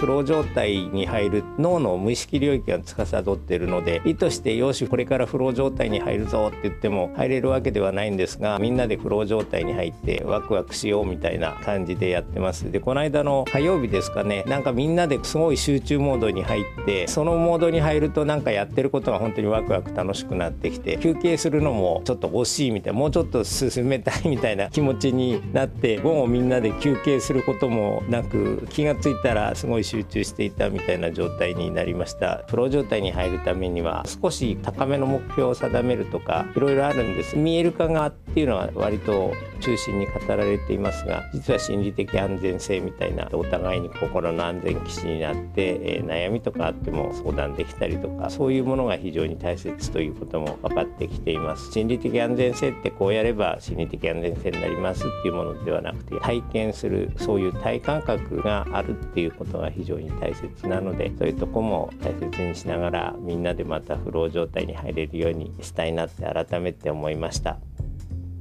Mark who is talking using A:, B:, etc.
A: フロー状態に入る脳の無意識領域が司っているので意図してよしこれからフロー状態に入るぞって言っても入れるわけではないんですがみんなでフロー状態に入ってワクワクしようみたいな感じでやってます。でこの間の火曜日ですかねなんかみんなですごい集中モードに入ってそのモードに入るとなんかやってることが本当にワクワク楽しくなってきて休憩するのもちょっと惜しいみたいなもうちょっと進めたいみたいな気持ちになって午後みんなで休憩することもなく気がついたらすごい集中していたみたいな状態になりました。プロ状態に入るためには少し高めの目標を定めるとかいろいろあるんです。見える化がっっていうのは割と中心に語られていますが実は心理的安全性みたいなお互いに心の安全基地になって、えー、悩みとかあっても相談できたりとかそういうものが非常に大切ということも分かってきています。心理的安全性ってこうやれば心理的安全性になりますっていうものではなくて体験するそういう体感覚があるっていうことが非常に大切なのでそういうとこも大切にしながらみんなでまたフロー状態に入れるようにしたいなって改めて思いました。